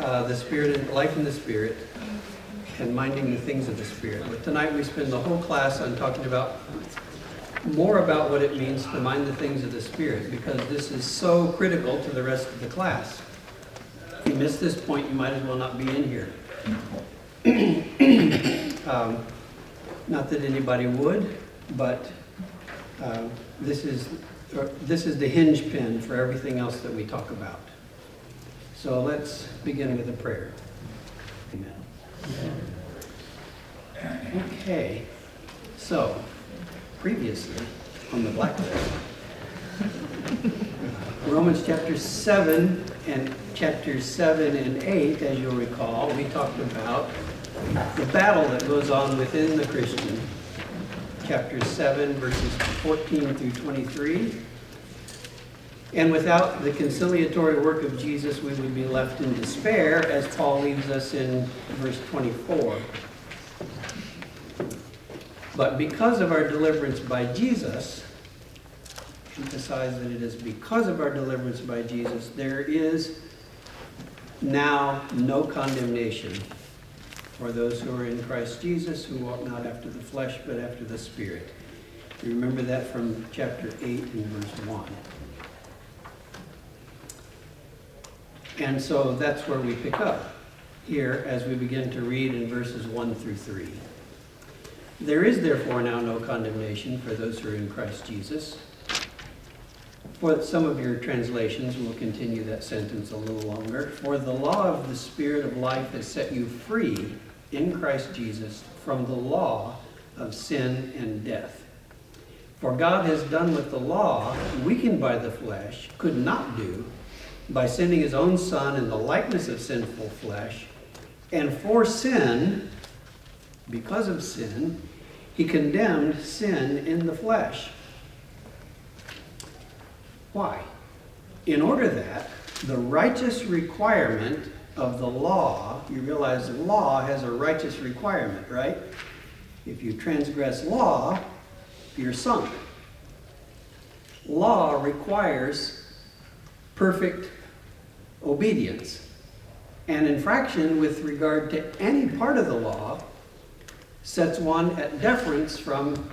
uh, the Spirit, and life in the Spirit, and minding the things of the Spirit. But tonight we spend the whole class on talking about more about what it means to mind the things of the Spirit, because this is so critical to the rest of the class. If you miss this point, you might as well not be in here. um, not that anybody would, but uh, this is this is the hinge pin for everything else that we talk about. So let's begin with a prayer. Amen. Okay, so previously on the blacklist, Romans chapter 7 and chapter 7 and 8, as you'll recall, we talked about the battle that goes on within the Christian. Chapter 7, verses 14 through 23. And without the conciliatory work of Jesus, we would be left in despair, as Paul leaves us in verse 24. But because of our deliverance by Jesus, emphasize that it is because of our deliverance by Jesus, there is now no condemnation for those who are in Christ Jesus, who walk not after the flesh, but after the Spirit. You remember that from chapter 8 and verse 1. And so that's where we pick up here as we begin to read in verses 1 through 3. There is therefore now no condemnation for those who are in Christ Jesus. For some of your translations will continue that sentence a little longer. For the law of the Spirit of life has set you free in Christ Jesus from the law of sin and death. For God has done what the law, weakened by the flesh, could not do by sending his own Son in the likeness of sinful flesh. And for sin, because of sin, he condemned sin in the flesh. Why? In order that the righteous requirement of the law, you realize the law has a righteous requirement, right? If you transgress law, you're sunk. Law requires perfect obedience. An infraction with regard to any part of the law sets one at deference from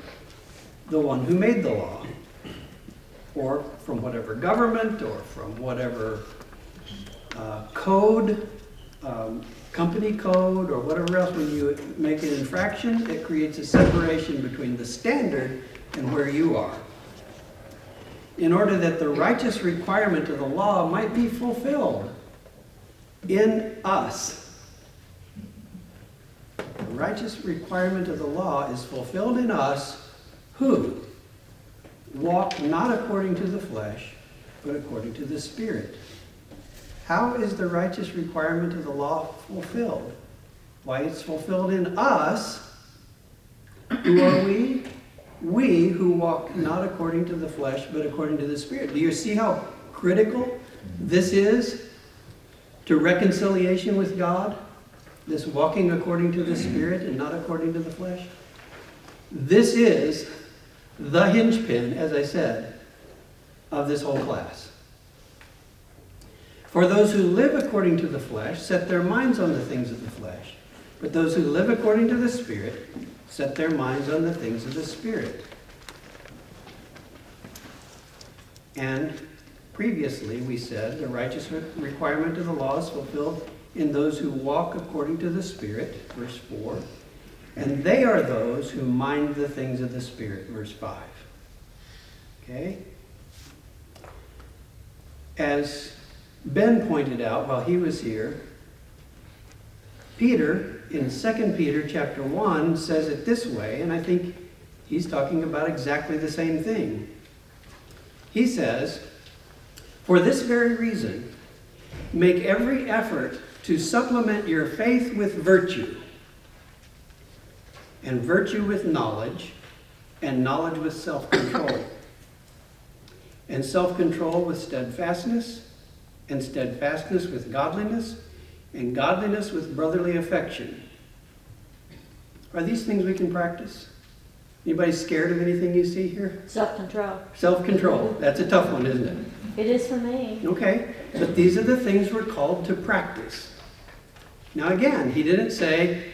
the one who made the law, or from whatever government, or from whatever uh, code, um, company code, or whatever else. When you make an infraction, it creates a separation between the standard and where you are. In order that the righteous requirement of the law might be fulfilled in us the righteous requirement of the law is fulfilled in us who walk not according to the flesh, but according to the Spirit. How is the righteous requirement of the law fulfilled? Why, it's fulfilled in us. Who are we? We who walk not according to the flesh, but according to the Spirit. Do you see how critical this is to reconciliation with God? this walking according to the Spirit and not according to the flesh. This is the hinge pin, as I said, of this whole class. For those who live according to the flesh set their minds on the things of the flesh, but those who live according to the Spirit set their minds on the things of the Spirit. And previously we said the righteous requirement of the law is fulfilled in those who walk according to the Spirit, verse 4. And they are those who mind the things of the Spirit, verse 5. Okay? As Ben pointed out while he was here, Peter, in 2 Peter chapter 1, says it this way, and I think he's talking about exactly the same thing. He says, For this very reason, make every effort to supplement your faith with virtue, and virtue with knowledge, and knowledge with self control, and self control with steadfastness, and steadfastness with godliness, and godliness with brotherly affection. Are these things we can practice? Anybody scared of anything you see here? Self control. Self control. That's a tough one, isn't it? It is for me. Okay. But these are the things we're called to practice. Now, again, he didn't say,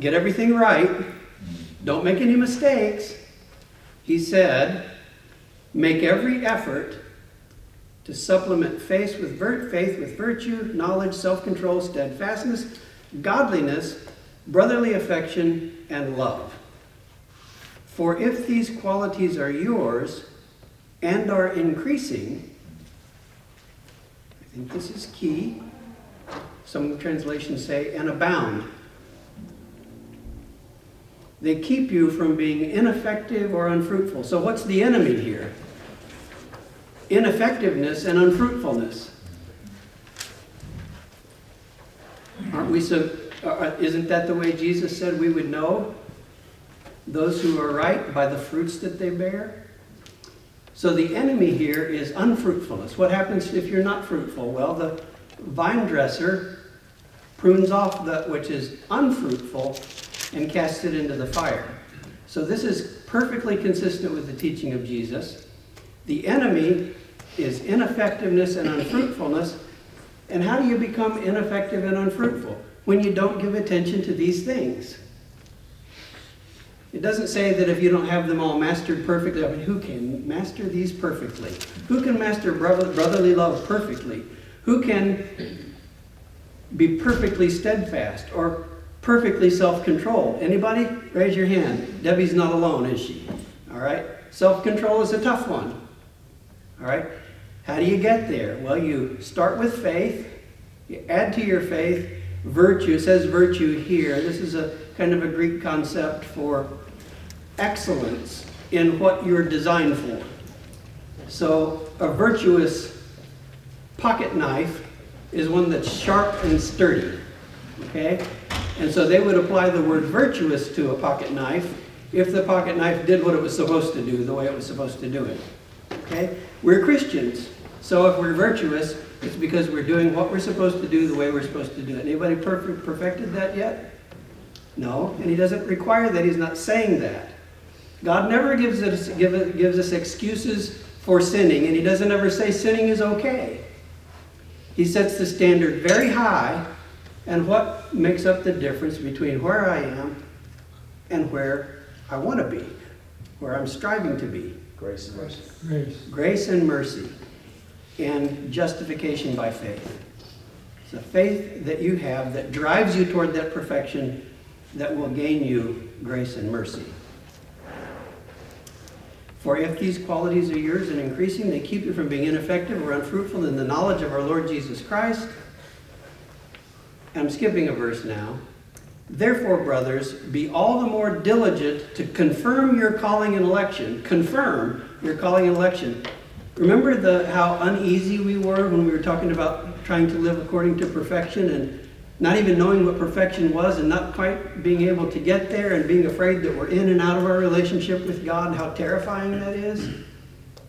get everything right, don't make any mistakes. He said, make every effort to supplement faith with, vir- faith with virtue, knowledge, self control, steadfastness, godliness, brotherly affection, and love. For if these qualities are yours and are increasing, I think this is key. Some translations say, and abound. They keep you from being ineffective or unfruitful. So, what's the enemy here? Ineffectiveness and unfruitfulness. Aren't we so? Uh, uh, isn't that the way Jesus said we would know those who are right by the fruits that they bear? So the enemy here is unfruitfulness. What happens if you're not fruitful? Well, the vine dresser prunes off that which is unfruitful and casts it into the fire. So this is perfectly consistent with the teaching of Jesus. The enemy is ineffectiveness and unfruitfulness. And how do you become ineffective and unfruitful? When you don't give attention to these things. It doesn't say that if you don't have them all mastered perfectly, I mean, who can master these perfectly? Who can master brotherly love perfectly? Who can be perfectly steadfast or perfectly self-controlled. Anybody? Raise your hand. Debbie's not alone, is she? All right? Self-control is a tough one. All right? How do you get there? Well, you start with faith. You add to your faith virtue. It says virtue here. This is a kind of a Greek concept for excellence in what you're designed for. So, a virtuous pocket knife is one that's sharp and sturdy. Okay? And so they would apply the word virtuous to a pocket knife if the pocket knife did what it was supposed to do, the way it was supposed to do it. Okay? We're Christians. So if we're virtuous, it's because we're doing what we're supposed to do the way we're supposed to do it. Anybody perfect, perfected that yet? No. And he doesn't require that. He's not saying that. God never gives us, give, gives us excuses for sinning, and he doesn't ever say sinning is okay. He sets the standard very high and what makes up the difference between where I am and where I want to be, where I'm striving to be? Grace and mercy. Grace. Grace and mercy. And justification by faith. It's a faith that you have that drives you toward that perfection that will gain you grace and mercy. For if these qualities are yours and increasing, they keep you from being ineffective or unfruitful in the knowledge of our Lord Jesus Christ. I'm skipping a verse now. Therefore, brothers, be all the more diligent to confirm your calling and election. Confirm your calling and election. Remember the, how uneasy we were when we were talking about trying to live according to perfection and not even knowing what perfection was and not quite being able to get there and being afraid that we're in and out of our relationship with God and how terrifying that is?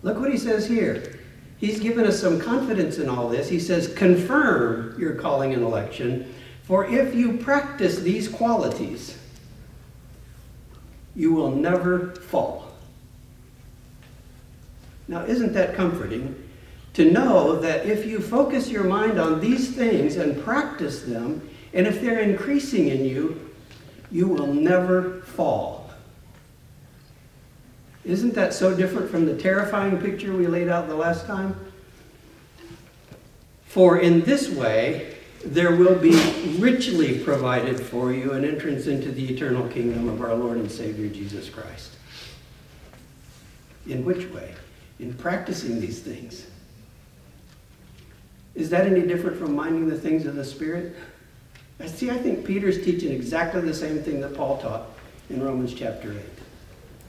Look what he says here. He's given us some confidence in all this. He says, confirm your calling and election, for if you practice these qualities, you will never fall. Now, isn't that comforting? To know that if you focus your mind on these things and practice them, and if they're increasing in you, you will never fall. Isn't that so different from the terrifying picture we laid out the last time? For in this way, there will be richly provided for you an entrance into the eternal kingdom of our Lord and Savior Jesus Christ. In which way? In practicing these things. Is that any different from minding the things of the Spirit? I see, I think Peter's teaching exactly the same thing that Paul taught in Romans chapter 8.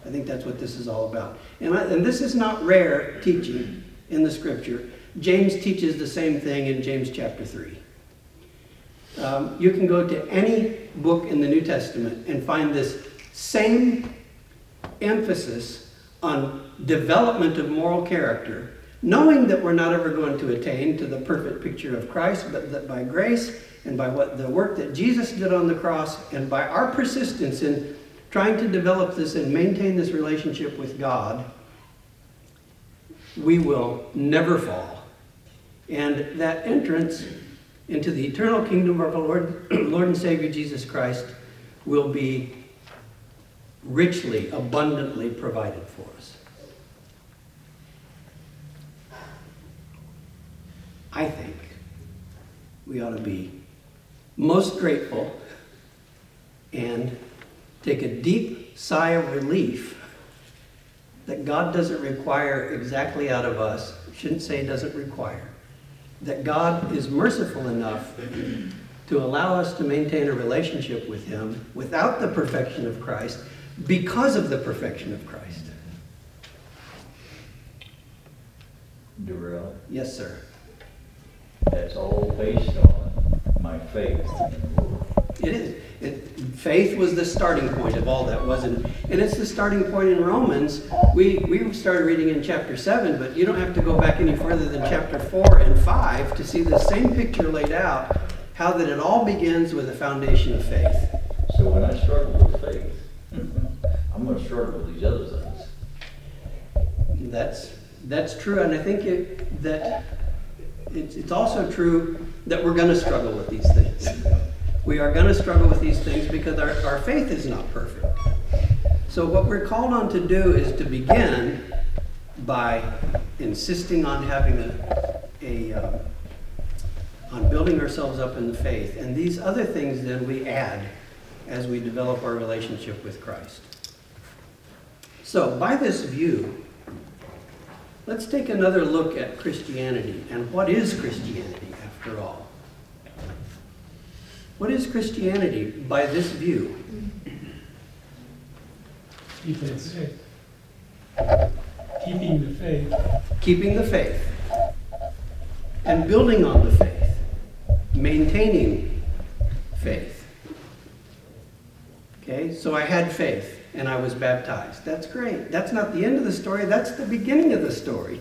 I think that's what this is all about. And, I, and this is not rare teaching in the scripture. James teaches the same thing in James chapter 3. Um, you can go to any book in the New Testament and find this same emphasis on development of moral character, knowing that we're not ever going to attain to the perfect picture of Christ, but that by grace and by what the work that Jesus did on the cross and by our persistence in trying to develop this and maintain this relationship with God, we will never fall. And that entrance into the eternal kingdom of our Lord, Lord and Savior Jesus Christ will be richly, abundantly provided for us. I think we ought to be most grateful and take a deep sigh of relief that God doesn't require exactly out of us, shouldn't say doesn't require, that God is merciful enough to allow us to maintain a relationship with Him without the perfection of Christ because of the perfection of Christ. Darrell, Yes, sir. That's all based on my faith in the Lord. It is. It, faith was the starting point of all that, wasn't it? And it's the starting point in Romans. We, we started reading in chapter 7, but you don't have to go back any further than chapter 4 and 5 to see the same picture laid out how that it all begins with a foundation of faith. So when I struggle with faith, I'm going to struggle with these other things. That's, that's true, and I think it, that it's, it's also true that we're going to struggle with these things. We are going to struggle with these things because our, our faith is not perfect. So, what we're called on to do is to begin by insisting on having a, a uh, on building ourselves up in the faith. And these other things then we add as we develop our relationship with Christ. So, by this view, let's take another look at Christianity and what is Christianity after all? What is Christianity by this view? Keeping the faith. Keeping the faith. Keeping the faith and building on the faith, maintaining faith. Okay, so I had faith and I was baptized. That's great. That's not the end of the story, that's the beginning of the story.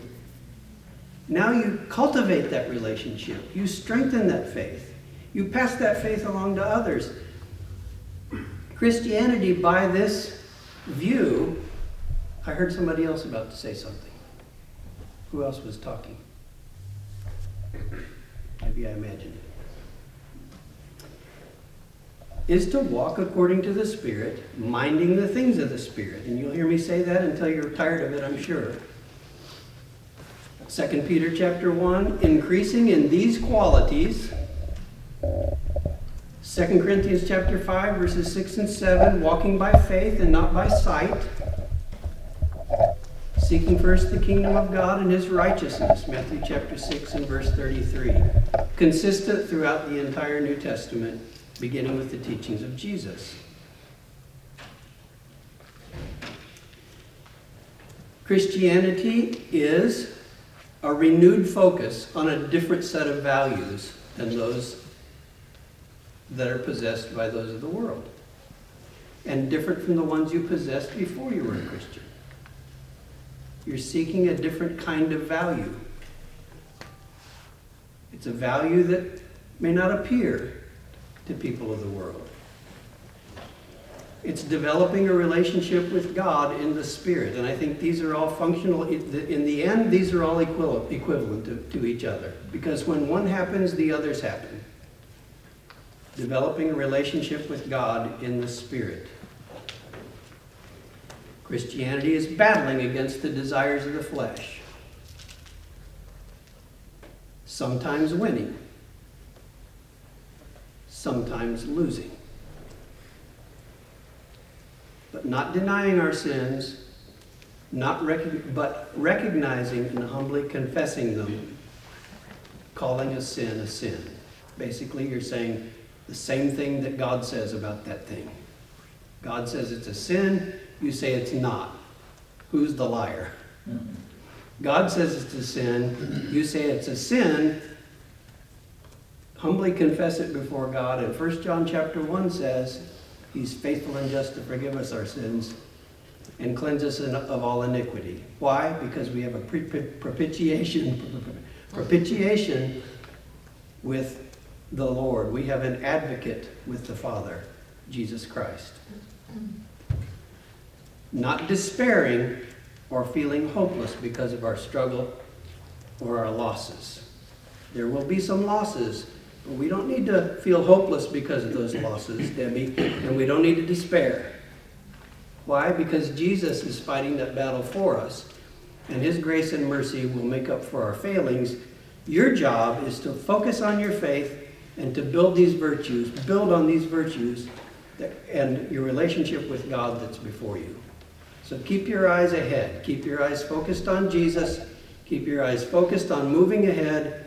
Now you cultivate that relationship, you strengthen that faith. You pass that faith along to others. Christianity, by this view, I heard somebody else about to say something. Who else was talking? Maybe I imagined it. Is to walk according to the Spirit, minding the things of the Spirit. And you'll hear me say that until you're tired of it, I'm sure. 2 Peter chapter 1, increasing in these qualities 2 Corinthians chapter 5, verses 6 and 7, walking by faith and not by sight. Seeking first the kingdom of God and his righteousness, Matthew chapter 6 and verse 33. Consistent throughout the entire New Testament, beginning with the teachings of Jesus. Christianity is a renewed focus on a different set of values than those that are possessed by those of the world, and different from the ones you possessed before you were a Christian. You're seeking a different kind of value. It's a value that may not appear to people of the world. It's developing a relationship with God in the Spirit. And I think these are all functional. In the end, these are all equivalent to, to each other. Because when one happens, the others happen developing a relationship with God in the Spirit. Christianity is battling against the desires of the flesh, sometimes winning, sometimes losing. But not denying our sins, not rec- but recognizing and humbly confessing them, calling a sin a sin. Basically, you're saying, the same thing that God says about that thing. God says it's a sin, you say it's not. Who's the liar? Mm-hmm. God says it's a sin, you say it's a sin, humbly confess it before God. And 1 John chapter 1 says, He's faithful and just to forgive us our sins and cleanse us of all iniquity. Why? Because we have a propitiation, propitiation with the Lord. We have an advocate with the Father, Jesus Christ. Not despairing or feeling hopeless because of our struggle or our losses. There will be some losses. We don't need to feel hopeless because of those losses, Debbie, and we don't need to despair. Why? Because Jesus is fighting that battle for us, and His grace and mercy will make up for our failings. Your job is to focus on your faith and to build these virtues, build on these virtues, and your relationship with God that's before you. So keep your eyes ahead. Keep your eyes focused on Jesus. Keep your eyes focused on moving ahead,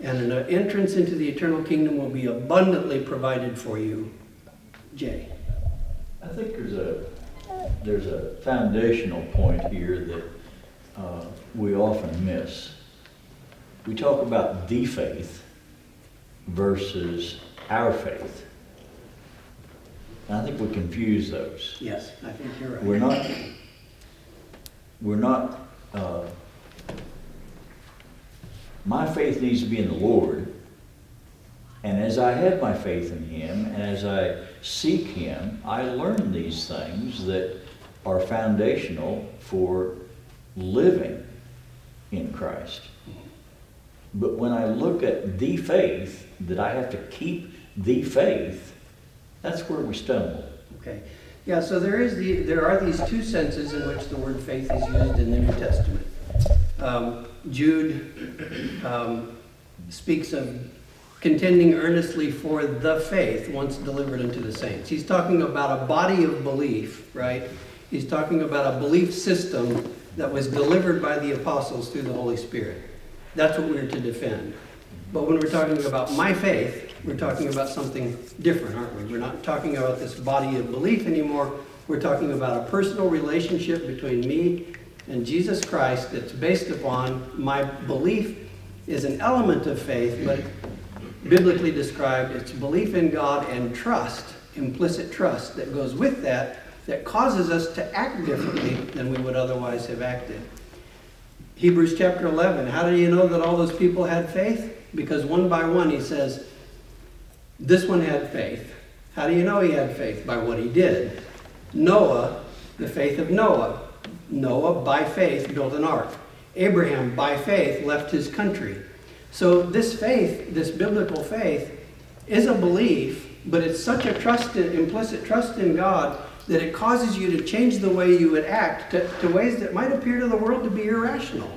and an entrance into the eternal kingdom will be abundantly provided for you. Jay. I think there's a, there's a foundational point here that uh, we often miss. We talk about the faith versus our faith. And I think we confuse those. Yes, I think you're right. We're not, we're not, uh, my faith needs to be in the Lord. And as I have my faith in Him, and as I seek Him, I learn these things that are foundational for living in Christ. But when I look at the faith, that I have to keep the faith, that's where we stumble. Okay. Yeah, so there is the, there are these two senses in which the word faith is used in the New Testament. Um, Jude um, speaks of contending earnestly for the faith once delivered unto the saints. He's talking about a body of belief, right? He's talking about a belief system that was delivered by the apostles through the Holy Spirit. That's what we're to defend. But when we're talking about my faith, we're talking about something different, aren't we? We're not talking about this body of belief anymore. We're talking about a personal relationship between me and Jesus Christ that's based upon my belief is an element of faith, but biblically described, it's belief in God and trust, implicit trust that goes with that, that causes us to act differently than we would otherwise have acted. Hebrews chapter 11, how do you know that all those people had faith? Because one by one he says, this one had faith. How do you know he had faith? By what he did. Noah, the faith of Noah. Noah, by faith, built an ark. Abraham, by faith, left his country. So this faith, this biblical faith, is a belief, but it's such a trust, implicit trust in God that it causes you to change the way you would act to, to ways that might appear to the world to be irrational.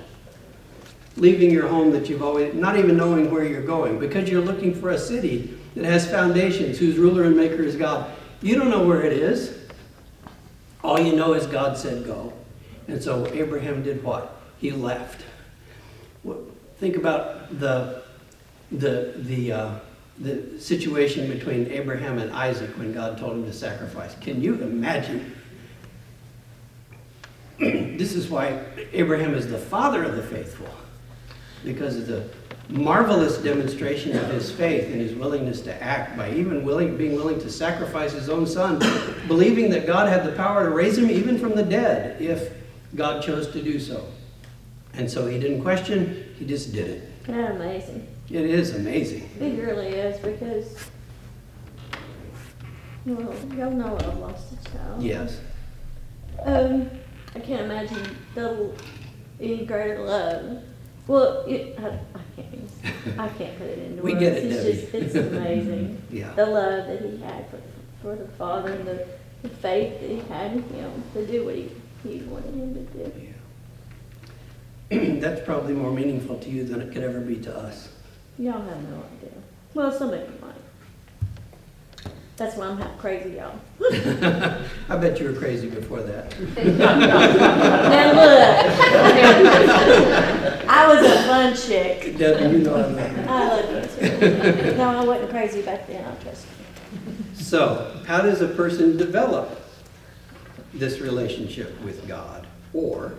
Leaving your home that you've always, not even knowing where you're going, because you're looking for a city that has foundations, whose ruler and maker is God. You don't know where it is. All you know is God said go. And so Abraham did what? He left. Think about the, the, the, uh, the situation between Abraham and Isaac when God told him to sacrifice. Can you imagine? this is why Abraham is the father of the faithful, because of the marvelous demonstration of his faith and his willingness to act by even willing, being willing to sacrifice his own son, believing that God had the power to raise him even from the dead if God chose to do so. And so he didn't question, he just did it. Isn't that amazing? It is amazing. It really is because, well, y'all know I lost a child. Yes. Um, I can't imagine the any greater love. Well, it, I, I can't. I can't put it into words. We get it, it's Debbie. just it's amazing. Yeah. The love that he had for for the father and the, the faith that he had in him to do what he, he wanted him to do. Yeah. That's probably more meaningful to you than it could ever be to us. Y'all have no idea. Well, some of you might. That's why I'm half crazy, y'all. I bet you were crazy before that. Now look, I was a fun chick. Debbie, you know I love you. I love you too. No, I wasn't crazy back then, I trust you. So, how does a person develop this relationship with God? Or,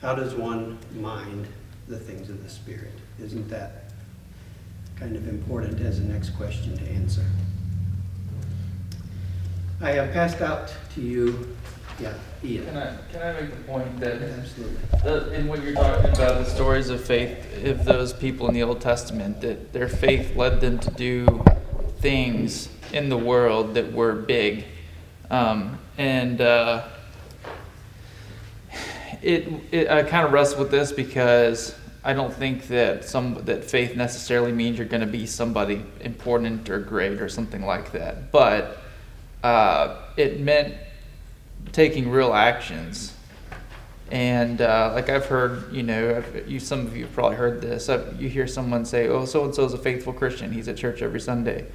how does one mind the things of the Spirit? Isn't that kind of important as the next question to answer? I have passed out to you, yeah, Can I, can I make the point that Absolutely. the, in what you're talking about, the stories of faith of those people in the Old Testament, that their faith led them to do things in the world that were big. Um, and uh, it, it I kind of wrestle with this because I don't think that some that faith necessarily means you're going to be somebody important or great or something like that. But uh, it meant taking real actions. And uh, like I've heard, you know, you some of you have probably heard this. i you hear someone say, "Oh, so and so is a faithful Christian. He's at church every Sunday,"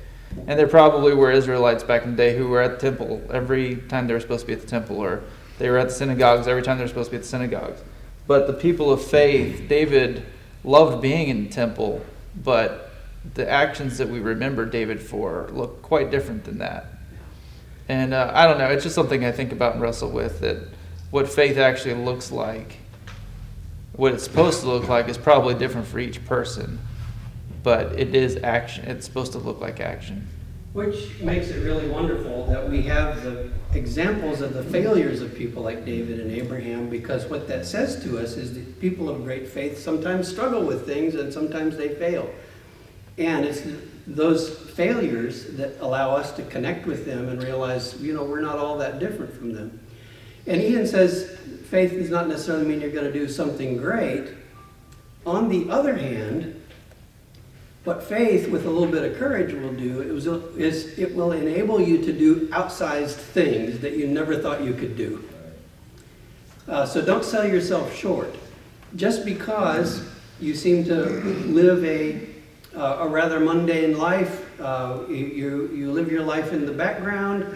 and they probably were Israelites back in the day who were at the temple every time they were supposed to be at the temple, or they were at the synagogues every time they were supposed to be at the synagogues. But the people of faith, David loved being in the temple, but the actions that we remember David for look quite different than that. And uh, I don't know, it's just something I think about and wrestle with that what faith actually looks like, what it's supposed to look like, is probably different for each person. But it is action, it's supposed to look like action. Which makes it really wonderful that we have the examples of the failures of people like David and Abraham, because what that says to us is that people of great faith sometimes struggle with things and sometimes they fail. And it's those failures that allow us to connect with them and realize, you know, we're not all that different from them. And Ian says faith does not necessarily mean you're going to do something great. On the other hand, what faith with a little bit of courage will do is, is it will enable you to do outsized things that you never thought you could do. Uh, so don't sell yourself short. Just because you seem to live a, uh, a rather mundane life, uh, you, you live your life in the background,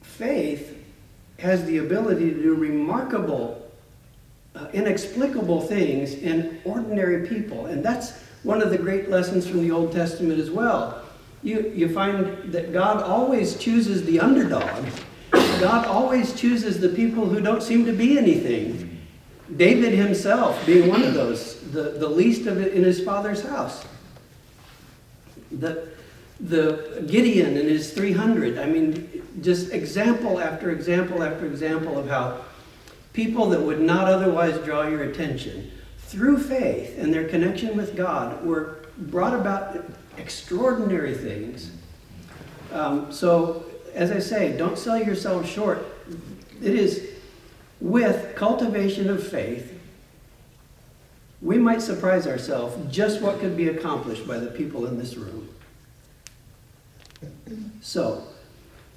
faith has the ability to do remarkable uh, inexplicable things in ordinary people. And that's one of the great lessons from the Old Testament as well. You, you find that God always chooses the underdog. God always chooses the people who don't seem to be anything. David himself being one of those, the, the least of it in his father's house. The, the Gideon and his 300. I mean, just example after example after example of how people that would not otherwise draw your attention, through faith and their connection with God, were brought about extraordinary things. Um, so, as I say, don't sell yourself short. It is with cultivation of faith, we might surprise ourselves just what could be accomplished by the people in this room. So,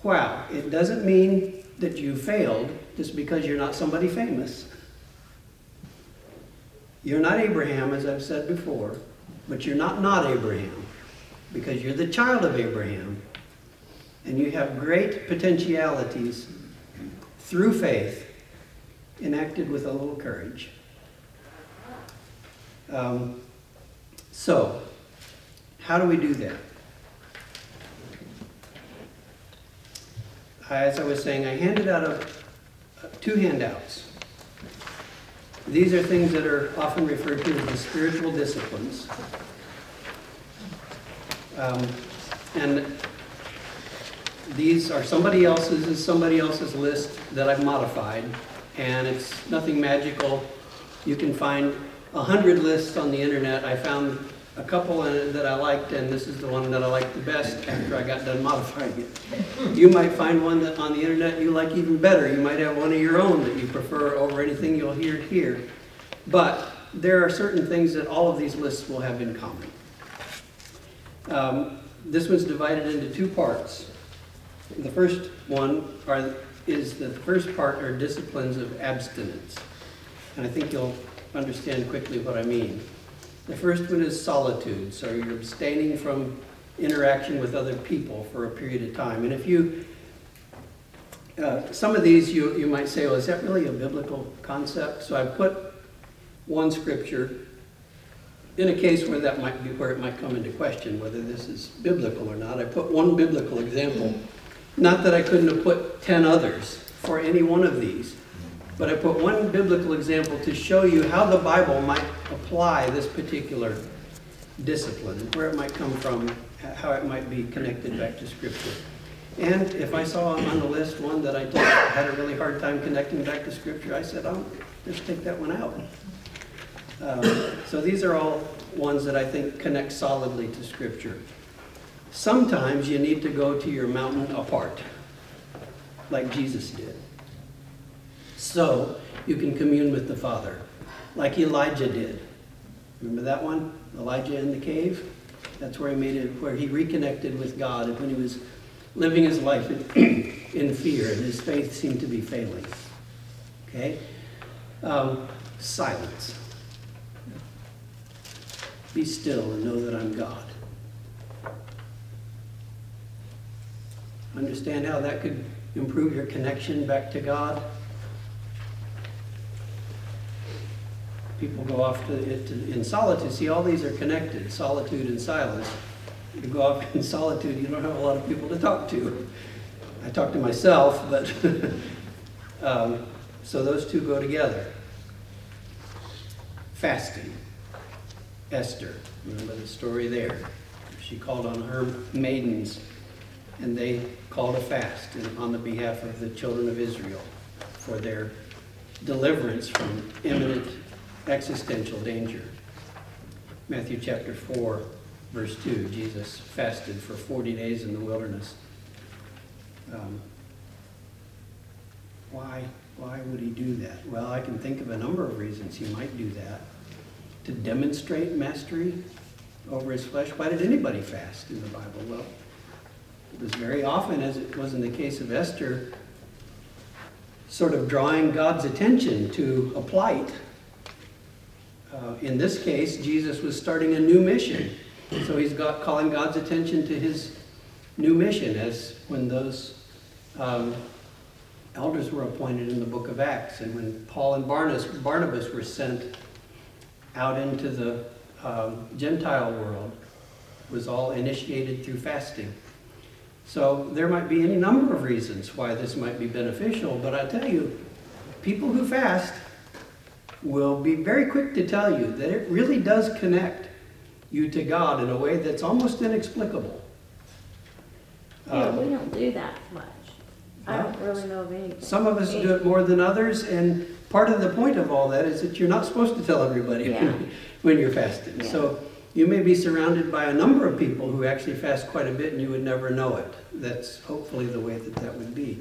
wow, it doesn't mean that you failed just because you're not somebody famous. You're not Abraham, as I've said before, but you're not not Abraham because you're the child of Abraham and you have great potentialities through faith enacted with a little courage. Um, so, how do we do that? As I was saying, I handed out a two handouts. These are things that are often referred to as the spiritual disciplines. Um, and these are somebody else's, somebody else's list that I've modified. And it's nothing magical. You can find a hundred lists on the internet. I found a couple in it that I liked, and this is the one that I liked the best after I got done modifying it. You might find one that on the internet you like even better. You might have one of your own that you prefer over anything you'll hear here. But there are certain things that all of these lists will have in common. Um, this one's divided into two parts. The first one are, is the first part are disciplines of abstinence. And I think you'll understand quickly what I mean. The first one is solitude, so you're abstaining from interaction with other people for a period of time. And if you, uh, some of these you, you might say, well, is that really a biblical concept? So I put one scripture in a case where that might be where it might come into question whether this is biblical or not. I put one biblical example. Not that I couldn't have put 10 others for any one of these. But I put one biblical example to show you how the Bible might apply this particular discipline, where it might come from, how it might be connected back to Scripture. And if I saw on the list one that I had a really hard time connecting back to Scripture, I said, I'll just take that one out. Um, so these are all ones that I think connect solidly to Scripture. Sometimes you need to go to your mountain apart, like Jesus did. So you can commune with the Father, like Elijah did. Remember that one? Elijah in the cave? That's where he made it, where he reconnected with God when he was living his life in, in fear and his faith seemed to be failing. Okay? Um, silence. Be still and know that I'm God. Understand how that could improve your connection back to God? People go off to, it in solitude. See, all these are connected solitude and silence. You go off in solitude, you don't have a lot of people to talk to. I talk to myself, but um, so those two go together. Fasting. Esther, remember the story there? She called on her maidens, and they called a fast on the behalf of the children of Israel for their deliverance from imminent existential danger. Matthew chapter 4, verse 2, Jesus fasted for 40 days in the wilderness. Um, Why, why would he do that? Well, I can think of a number of reasons he might do that. To demonstrate mastery over his flesh. Why did anybody fast in the Bible? Well, it was very often, as it was in the case of Esther, sort of drawing God's attention to a plight. Uh, in this case, Jesus was starting a new mission. So he's got, calling God's attention to his new mission, as when those um, elders were appointed in the book of Acts, and when Paul and Barnabas, Barnabas were sent out into the um, Gentile world, was all initiated through fasting. So there might be any number of reasons why this might be beneficial, but I tell you, people who fast will be very quick to tell you that it really does connect you to God in a way that's almost inexplicable. Yeah, Um, we don't do that much. I don't really know of any. Some of us do it more than others, and part of the point of all that is that you're not supposed to tell everybody Yeah. when you're fasting. Yeah. So you may be surrounded by a number of people who actually fast quite a bit and you would never know it. That's hopefully the way that that would be.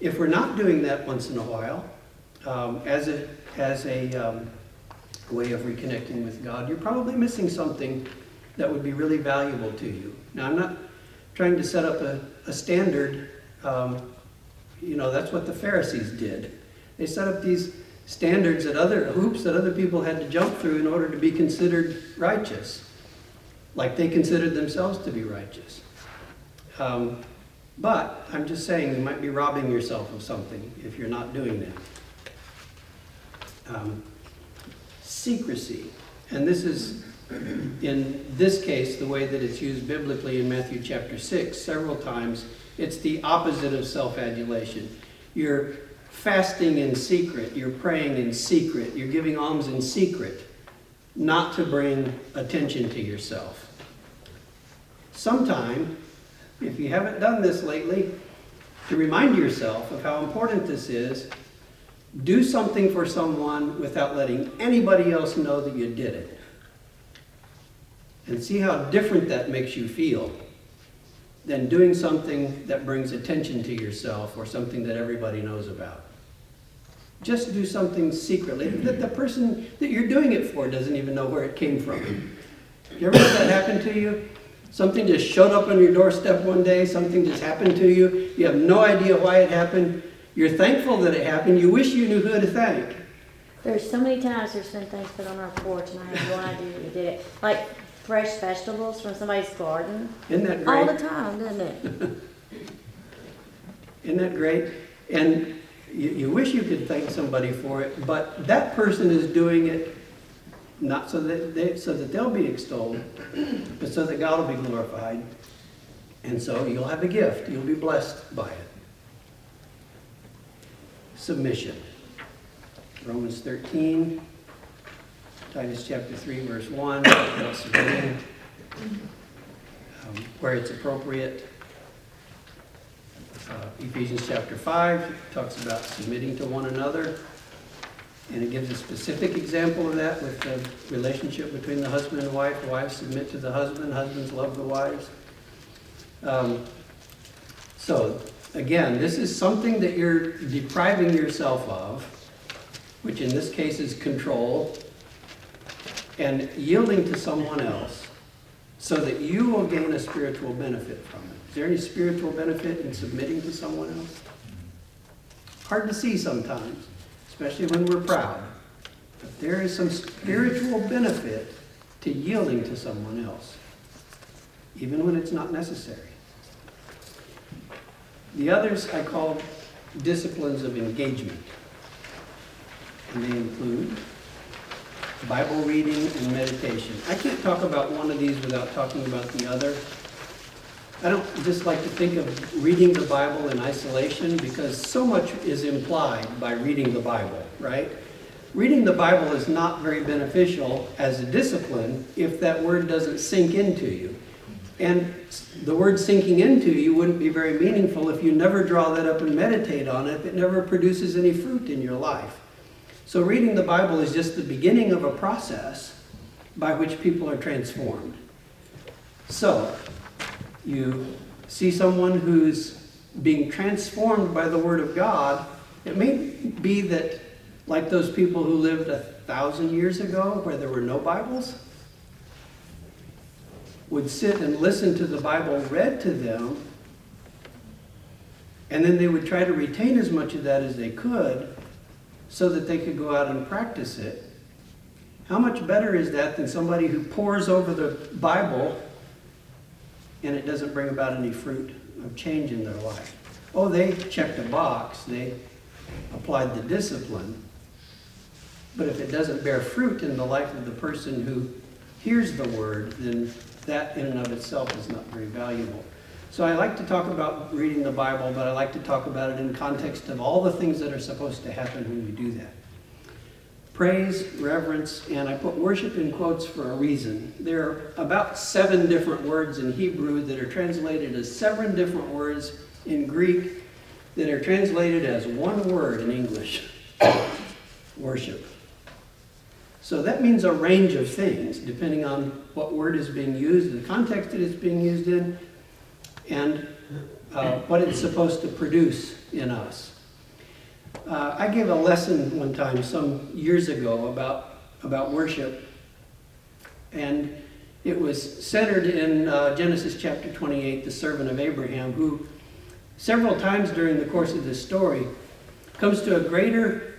If we're not doing that once in a while, um, as a, as a um, way of reconnecting with God, you're probably missing something that would be really valuable to you. Now, I'm not trying to set up a, a standard. Um, you know, that's what the Pharisees did. They set up these standards that other hoops that other people had to jump through in order to be considered righteous, like they considered themselves to be righteous. Um, but I'm just saying you might be robbing yourself of something if you're not doing that. Um, secrecy, and this is in this case the way that it's used biblically in Matthew chapter six several times. It's the opposite of self-adulation. You're fasting in secret, you're praying in secret, you're giving alms in secret, not to bring attention to yourself. Sometime, if you haven't done this lately, to remind yourself of how important this is, do something for someone without letting anybody else know that you did it. And see how different that makes you feel than doing something that brings attention to yourself or something that everybody knows about. Just do something secretly that the person that you're doing it for doesn't even know where it came from. You ever had that happen to you? Something just showed up on your doorstep one day, something just happened to you, you have no idea why it happened. You're thankful that it happened, you wish you knew who to thank. There's so many times there's been things put on our porch and I have no idea who did it. Like fresh vegetables from somebody's garden. Isn't that great? All the time, doesn't it? Isn't that great? And you, you wish you could thank somebody for it, but that person is doing it not so that they, so that they'll be extolled, but so that God will be glorified. And so you'll have a gift. You'll be blessed by it. Submission. Romans 13, Titus chapter 3, verse 1, about submitting um, where it's appropriate. Uh, Ephesians chapter 5 talks about submitting to one another. And it gives a specific example of that with the relationship between the husband and wife. Wives submit to the husband, husbands love the wives. Um, so, again, this is something that you're depriving yourself of, which in this case is control, and yielding to someone else so that you will gain a spiritual benefit from it. Is there any spiritual benefit in submitting to someone else? Hard to see sometimes, especially when we're proud. But there is some spiritual benefit to yielding to someone else, even when it's not necessary. The others I call disciplines of engagement. And they include Bible reading and meditation. I can't talk about one of these without talking about the other. I don't just like to think of reading the Bible in isolation because so much is implied by reading the Bible, right? Reading the Bible is not very beneficial as a discipline if that word doesn't sink into you. And the word sinking into you wouldn't be very meaningful if you never draw that up and meditate on it, if it never produces any fruit in your life. So, reading the Bible is just the beginning of a process by which people are transformed. So, you see someone who's being transformed by the Word of God, it may be that, like those people who lived a thousand years ago where there were no Bibles, would sit and listen to the Bible read to them, and then they would try to retain as much of that as they could so that they could go out and practice it. How much better is that than somebody who pores over the Bible and it doesn't bring about any fruit of change in their life? Oh, they checked a box, they applied the discipline, but if it doesn't bear fruit in the life of the person who hears the word, then that in and of itself is not very valuable. So I like to talk about reading the Bible, but I like to talk about it in context of all the things that are supposed to happen when we do that. Praise, reverence, and I put worship in quotes for a reason. There are about seven different words in Hebrew that are translated as seven different words in Greek that are translated as one word in English worship. So that means a range of things, depending on what word is being used, the context that it's being used in, and uh, what it's supposed to produce in us. Uh, I gave a lesson one time, some years ago, about, about worship, and it was centered in uh, Genesis chapter 28, the servant of Abraham, who several times during the course of this story comes to a greater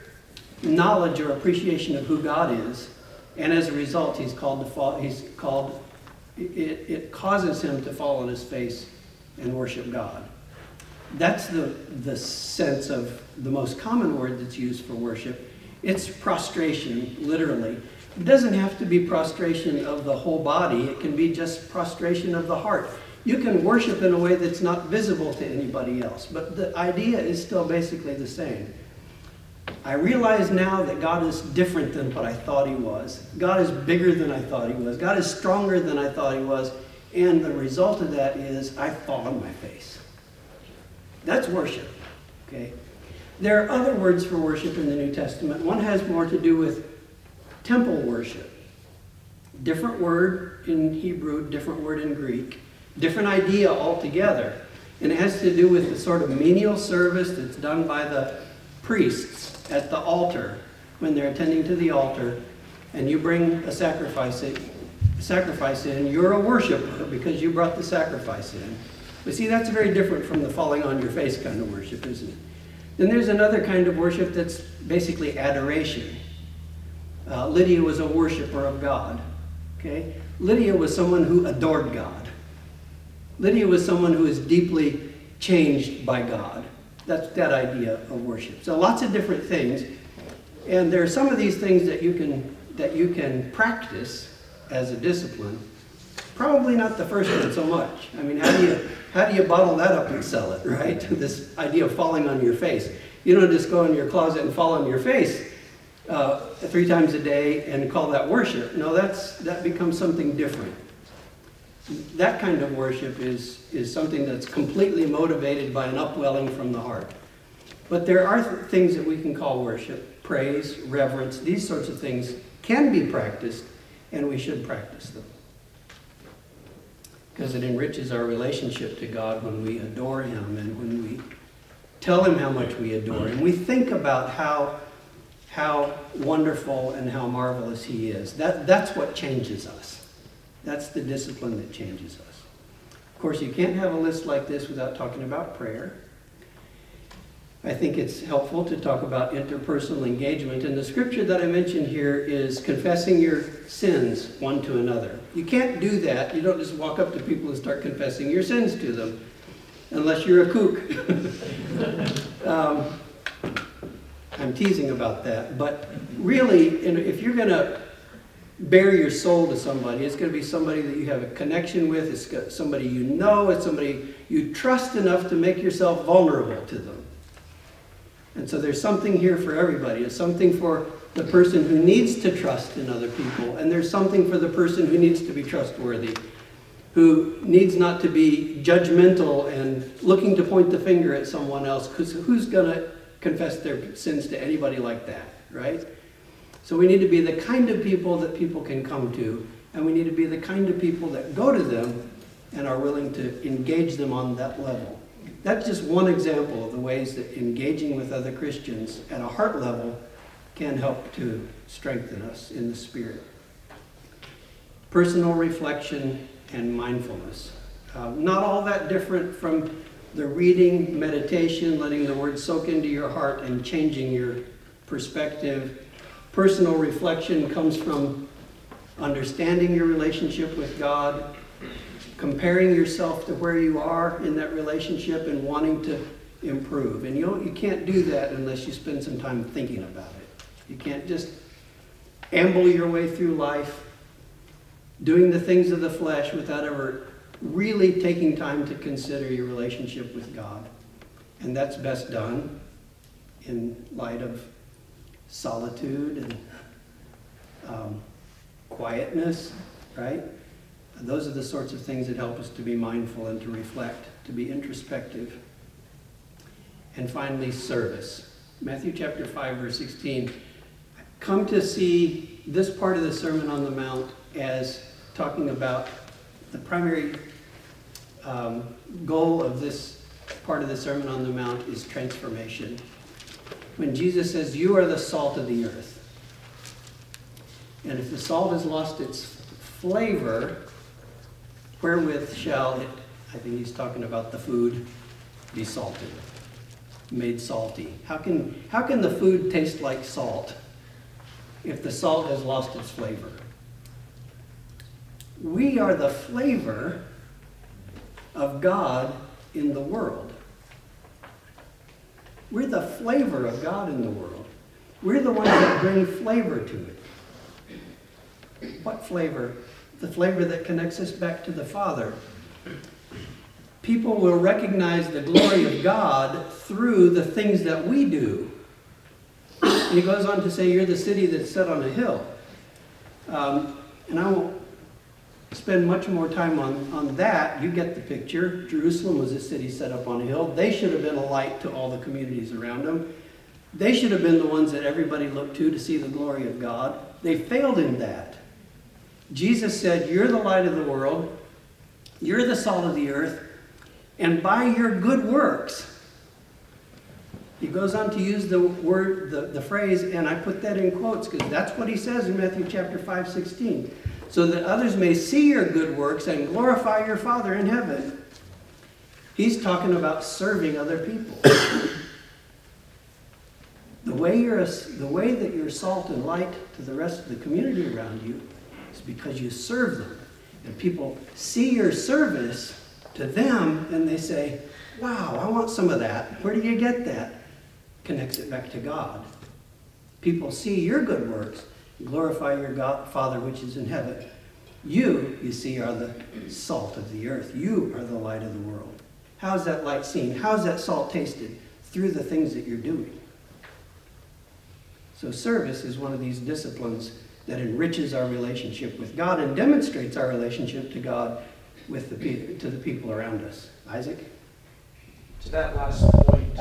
knowledge or appreciation of who God is, and as a result, he's called to fall. He's called. It, it causes him to fall on his face and worship God. That's the the sense of the most common word that's used for worship. It's prostration, literally. It doesn't have to be prostration of the whole body. It can be just prostration of the heart. You can worship in a way that's not visible to anybody else, but the idea is still basically the same. I realize now that God is different than what I thought He was. God is bigger than I thought He was. God is stronger than I thought He was. And the result of that is I fall on my face. That's worship. Okay? There are other words for worship in the New Testament. One has more to do with temple worship. Different word in Hebrew, different word in Greek, different idea altogether. And it has to do with the sort of menial service that's done by the priests at the altar when they're attending to the altar and you bring a sacrifice in, sacrifice in, you're a worshiper because you brought the sacrifice in. But see, that's very different from the falling on your face kind of worship, isn't it? Then there's another kind of worship that's basically adoration. Uh, Lydia was a worshiper of God. Okay? Lydia was someone who adored God. Lydia was someone who was deeply changed by God. That's that idea of worship. So lots of different things. And there are some of these things that you can that you can practice as a discipline. Probably not the first one so much. I mean, how do you how do you bottle that up and sell it, right? this idea of falling on your face. You don't just go in your closet and fall on your face uh, three times a day and call that worship. No, that's that becomes something different. That kind of worship is, is something that's completely motivated by an upwelling from the heart. But there are th- things that we can call worship praise, reverence, these sorts of things can be practiced, and we should practice them. Because it enriches our relationship to God when we adore Him and when we tell him how much we adore him. We think about how, how wonderful and how marvelous he is. That, that's what changes us. That's the discipline that changes us. Of course, you can't have a list like this without talking about prayer. I think it's helpful to talk about interpersonal engagement. And the scripture that I mentioned here is confessing your sins one to another. You can't do that. You don't just walk up to people and start confessing your sins to them, unless you're a kook. um, I'm teasing about that. But really, if you're going to bare your soul to somebody, it's going to be somebody that you have a connection with, it's somebody you know, it's somebody you trust enough to make yourself vulnerable to them. And so there's something here for everybody. It's something for the person who needs to trust in other people, and there's something for the person who needs to be trustworthy, who needs not to be judgmental and looking to point the finger at someone else, because who's going to confess their sins to anybody like that, right? So we need to be the kind of people that people can come to, and we need to be the kind of people that go to them and are willing to engage them on that level. That's just one example of the ways that engaging with other Christians at a heart level can help to strengthen us in the spirit. Personal reflection and mindfulness. Uh, not all that different from the reading, meditation, letting the word soak into your heart and changing your perspective. Personal reflection comes from understanding your relationship with God, comparing yourself to where you are in that relationship and wanting to improve. And you, don't, you can't do that unless you spend some time thinking about it. You can't just amble your way through life doing the things of the flesh without ever really taking time to consider your relationship with God. And that's best done in light of solitude and um, quietness, right? those are the sorts of things that help us to be mindful and to reflect, to be introspective. And finally, service. Matthew chapter 5, verse 16. Come to see this part of the Sermon on the Mount as talking about the primary um, goal of this part of the Sermon on the Mount is transformation. When Jesus says, You are the salt of the earth. And if the salt has lost its flavor, Wherewith shall it, I think he's talking about the food, be salted, made salty. How can, how can the food taste like salt if the salt has lost its flavor? We are the flavor of God in the world. We're the flavor of God in the world. We're the ones that bring flavor to it. What flavor the flavor that connects us back to the Father. People will recognize the glory of God through the things that we do. And he goes on to say, You're the city that's set on a hill. Um, and I won't spend much more time on, on that. You get the picture. Jerusalem was a city set up on a hill. They should have been a light to all the communities around them. They should have been the ones that everybody looked to to see the glory of God. They failed in that. Jesus said, You're the light of the world, you're the salt of the earth, and by your good works, he goes on to use the word, the, the phrase, and I put that in quotes because that's what he says in Matthew chapter 5, 16. So that others may see your good works and glorify your Father in heaven. He's talking about serving other people. the, way you're the way that you're salt and light to the rest of the community around you is because you serve them. And people see your service to them and they say, Wow, I want some of that. Where do you get that? Connects it back to God. People see your good works, glorify your God, Father which is in heaven. You, you see, are the salt of the earth. You are the light of the world. How's that light seen? How's that salt tasted? Through the things that you're doing. So, service is one of these disciplines that enriches our relationship with God and demonstrates our relationship to God with the to the people around us. Isaac? To that last point,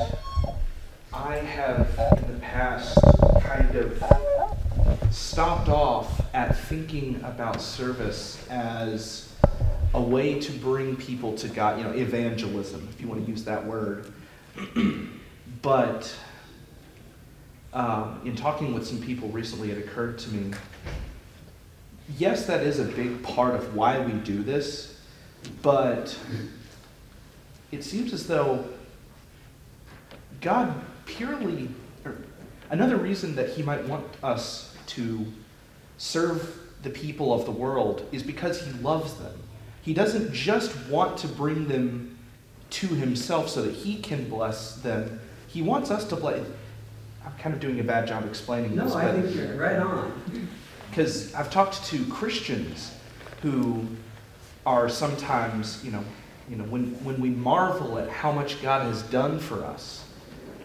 I have in the past kind of stopped off at thinking about service as a way to bring people to God, you know, evangelism, if you want to use that word. but um, in talking with some people recently, it occurred to me yes, that is a big part of why we do this, but it seems as though God purely, or another reason that He might want us to serve the people of the world is because He loves them. He doesn't just want to bring them to Himself so that He can bless them. He wants us to bless. I'm kind of doing a bad job explaining this, No, I think you're right on. because I've talked to Christians who are sometimes, you know, you know, when, when we marvel at how much God has done for us,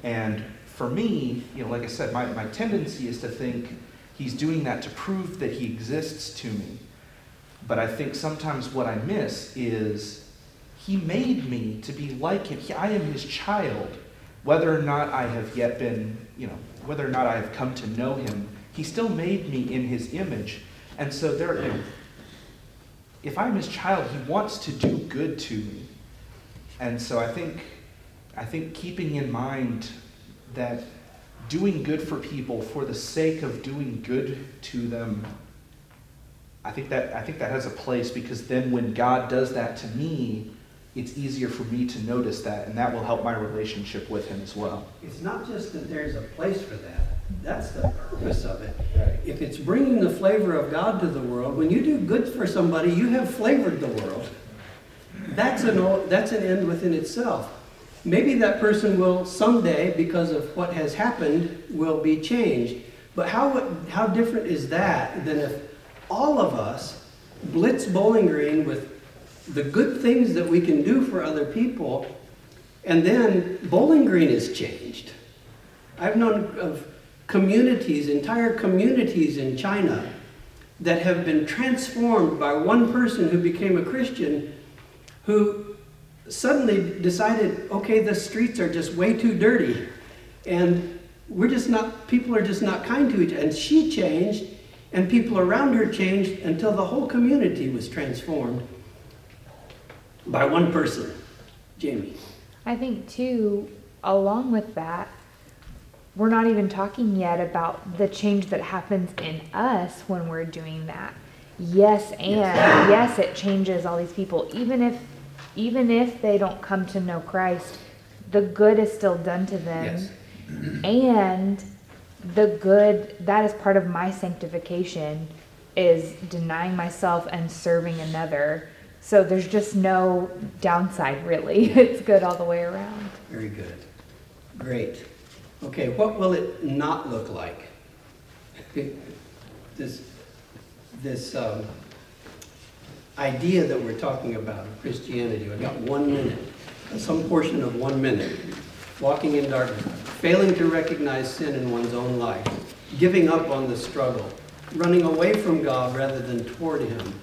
and for me, you know, like I said, my, my tendency is to think He's doing that to prove that He exists to me. But I think sometimes what I miss is He made me to be like Him. He, I am His child. Whether or not I have yet been, you know, whether or not I have come to know Him, He still made me in His image. And so there, you know, if I'm His child, He wants to do good to me. And so I think, I think keeping in mind that doing good for people for the sake of doing good to them I think that I think that has a place because then when God does that to me, it's easier for me to notice that, and that will help my relationship with Him as well. It's not just that there's a place for that. That's the purpose of it. Right. If it's bringing the flavor of God to the world, when you do good for somebody, you have flavored the world. That's an, that's an end within itself. Maybe that person will someday, because of what has happened, will be changed. But how, how different is that than if all of us blitz Bowling Green with the good things that we can do for other people, and then Bowling Green is changed. I've known of communities, entire communities in China, that have been transformed by one person who became a Christian who suddenly decided, okay, the streets are just way too dirty. And we're just not, people are just not kind to each other. And she changed, and people around her changed until the whole community was transformed by one person, Jamie. I think too, along with that, we're not even talking yet about the change that happens in us when we're doing that. Yes, and yes, it changes all these people. Even if, even if they don't come to know Christ, the good is still done to them. Yes. And the good, that is part of my sanctification, is denying myself and serving another. So there's just no downside, really. It's good all the way around. Very good. Great. Okay, what will it not look like? This, this um, idea that we're talking about, Christianity, we've got one minute, some portion of one minute. Walking in darkness, failing to recognize sin in one's own life, giving up on the struggle, running away from God rather than toward Him,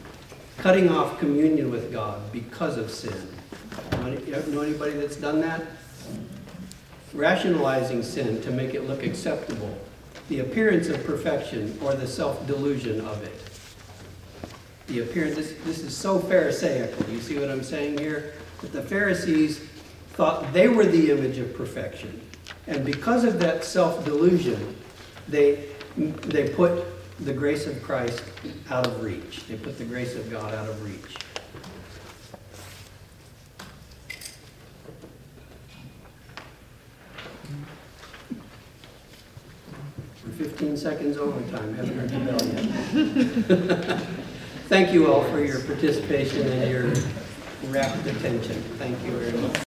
cutting off communion with God because of sin. Know anybody that's done that? rationalizing sin to make it look acceptable, the appearance of perfection or the self-delusion of it. The appearance, this, this is so pharisaical, you see what I'm saying here? That the Pharisees thought they were the image of perfection. And because of that self-delusion, they, they put the grace of Christ out of reach. They put the grace of God out of reach. We're 15 seconds overtime, haven't heard the bell yet. Thank you all for your participation and your rapt attention. Thank you very much.